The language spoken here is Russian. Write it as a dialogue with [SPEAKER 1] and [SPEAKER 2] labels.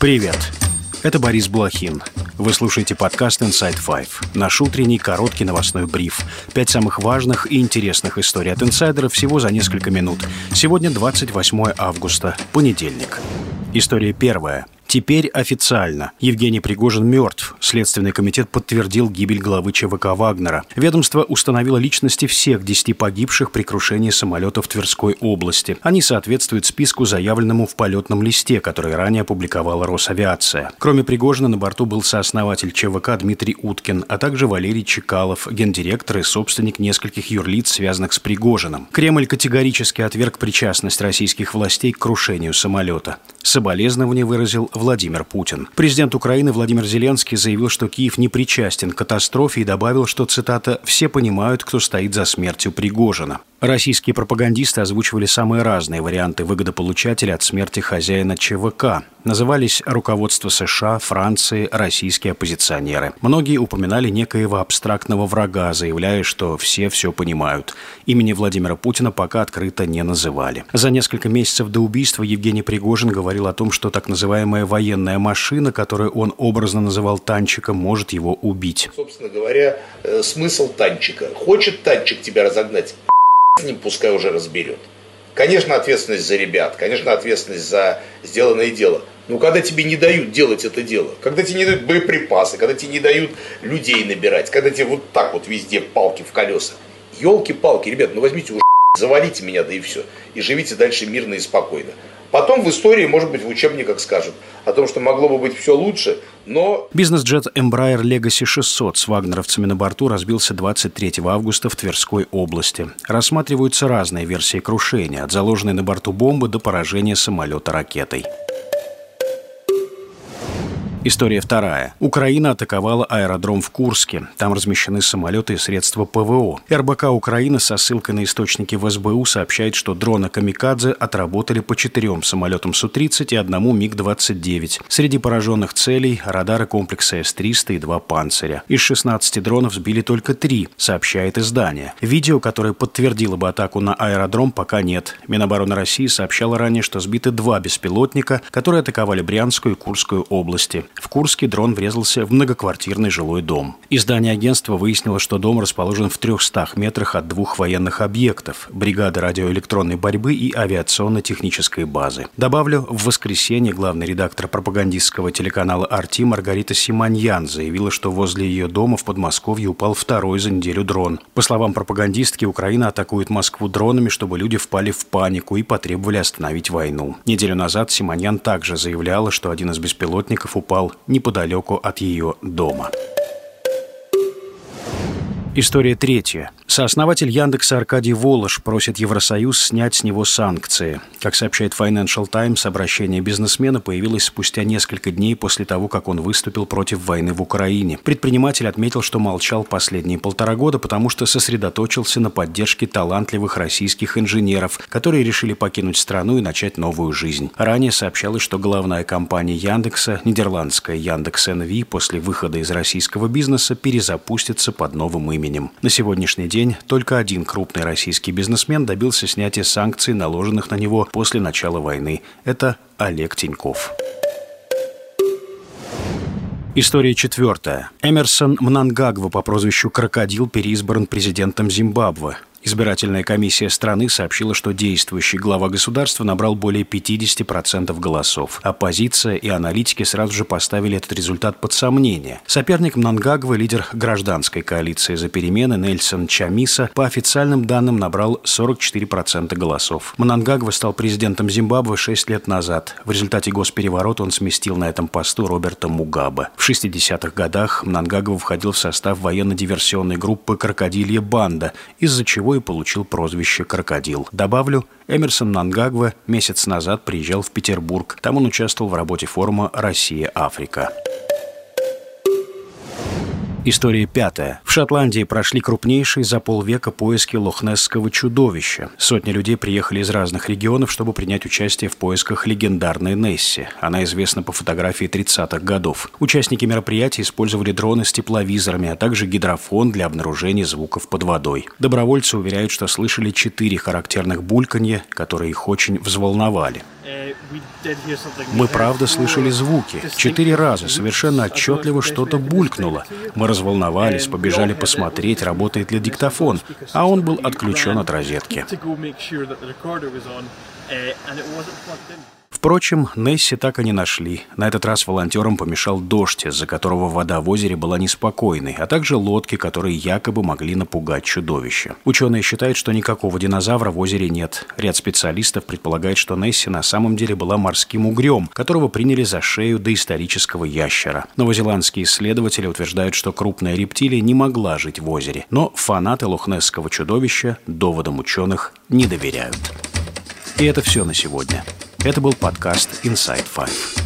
[SPEAKER 1] Привет! Это Борис Блохин. Вы слушаете подкаст Inside Five. Наш утренний короткий новостной бриф. Пять самых важных и интересных историй от инсайдеров всего за несколько минут. Сегодня 28 августа, понедельник. История первая. Теперь официально. Евгений Пригожин мертв. Следственный комитет подтвердил гибель главы ЧВК Вагнера. Ведомство установило личности всех 10 погибших при крушении самолета в Тверской области. Они соответствуют списку, заявленному в полетном листе, который ранее опубликовала Росавиация. Кроме Пригожина на борту был сооснователь ЧВК Дмитрий Уткин, а также Валерий Чекалов, гендиректор и собственник нескольких юрлиц, связанных с Пригожиным. Кремль категорически отверг причастность российских властей к крушению самолета. Соболезнования выразил Владимир Путин. Президент Украины Владимир Зеленский заявил, что Киев не причастен к катастрофе и добавил, что, цитата, «все понимают, кто стоит за смертью Пригожина». Российские пропагандисты озвучивали самые разные варианты выгодополучателя от смерти хозяина ЧВК. Назывались руководство США, Франции, российские оппозиционеры. Многие упоминали некоего абстрактного врага, заявляя, что все все понимают. Имени Владимира Путина пока открыто не называли. За несколько месяцев до убийства Евгений Пригожин говорил о том, что так называемая военная машина, которую он образно называл танчиком, может его убить.
[SPEAKER 2] Собственно говоря, э, смысл танчика. Хочет танчик тебя разогнать, с пускай уже разберет. Конечно, ответственность за ребят, конечно, ответственность за сделанное дело. Но когда тебе не дают делать это дело, когда тебе не дают боеприпасы, когда тебе не дают людей набирать, когда тебе вот так вот везде палки в колеса. Елки-палки, ребят, ну возьмите уже завалите меня, да и все. И живите дальше мирно и спокойно. Потом в истории, может быть, в учебниках скажут о том, что могло бы быть все лучше, но...
[SPEAKER 1] Бизнес-джет Embraer Legacy 600 с вагнеровцами на борту разбился 23 августа в Тверской области. Рассматриваются разные версии крушения, от заложенной на борту бомбы до поражения самолета ракетой. История вторая. Украина атаковала аэродром в Курске. Там размещены самолеты и средства ПВО. РБК Украины со ссылкой на источники в СБУ сообщает, что дроны «Камикадзе» отработали по четырем самолетам Су-30 и одному МиГ-29. Среди пораженных целей – радары комплекса С-300 и два «Панциря». Из 16 дронов сбили только три, сообщает издание. Видео, которое подтвердило бы атаку на аэродром, пока нет. Минобороны России сообщала ранее, что сбиты два беспилотника, которые атаковали Брянскую и Курскую области. В Курске дрон врезался в многоквартирный жилой дом. Издание агентства выяснило, что дом расположен в 300 метрах от двух военных объектов – бригады радиоэлектронной борьбы и авиационно-технической базы. Добавлю, в воскресенье главный редактор пропагандистского телеканала «Арти» Маргарита Симоньян заявила, что возле ее дома в Подмосковье упал второй за неделю дрон. По словам пропагандистки, Украина атакует Москву дронами, чтобы люди впали в панику и потребовали остановить войну. Неделю назад Симоньян также заявляла, что один из беспилотников упал упал неподалеку от ее дома. История третья. Сооснователь Яндекса Аркадий Волош просит Евросоюз снять с него санкции. Как сообщает Financial Times, обращение бизнесмена появилось спустя несколько дней после того, как он выступил против войны в Украине. Предприниматель отметил, что молчал последние полтора года, потому что сосредоточился на поддержке талантливых российских инженеров, которые решили покинуть страну и начать новую жизнь. Ранее сообщалось, что главная компания Яндекса, нидерландская Яндекс НВ, после выхода из российского бизнеса перезапустится под новым именем. На сегодняшний день только один крупный российский бизнесмен добился снятия санкций, наложенных на него после начала войны. Это Олег Тиньков. История четвертая. Эмерсон Мнангагва по прозвищу «Крокодил» переизбран президентом Зимбабве. Избирательная комиссия страны сообщила, что действующий глава государства набрал более 50% голосов. Оппозиция и аналитики сразу же поставили этот результат под сомнение. Соперник Мнангагвы, лидер гражданской коалиции за перемены Нельсон Чамиса, по официальным данным набрал 44% голосов. Мнангагва стал президентом Зимбабве 6 лет назад. В результате госпереворота он сместил на этом посту Роберта Мугабе. В 60-х годах Мнангагва входил в состав военно-диверсионной группы «Крокодилья банда», из-за чего и получил прозвище «Крокодил». Добавлю, Эмерсон Нангагва месяц назад приезжал в Петербург. Там он участвовал в работе форума «Россия-Африка». История пятая. В Шотландии прошли крупнейшие за полвека поиски лохнесского чудовища. Сотни людей приехали из разных регионов, чтобы принять участие в поисках легендарной Несси. Она известна по фотографии 30-х годов. Участники мероприятия использовали дроны с тепловизорами, а также гидрофон для обнаружения звуков под водой. Добровольцы уверяют, что слышали четыре характерных бульканья, которые их очень взволновали. Мы правда слышали звуки. Четыре раза совершенно отчетливо что-то булькнуло. Мы разволновались, побежали посмотреть, работает ли диктофон, а он был отключен от розетки. Впрочем, Несси так и не нашли. На этот раз волонтерам помешал дождь, из-за которого вода в озере была неспокойной, а также лодки, которые якобы могли напугать чудовище. Ученые считают, что никакого динозавра в озере нет. Ряд специалистов предполагает, что Несси на самом деле была морским угрем, которого приняли за шею доисторического ящера. Новозеландские исследователи утверждают, что крупная рептилия не могла жить в озере, но фанаты лохнесского чудовища доводам ученых не доверяют. И это все на сегодня. Это был подкаст Inside Five.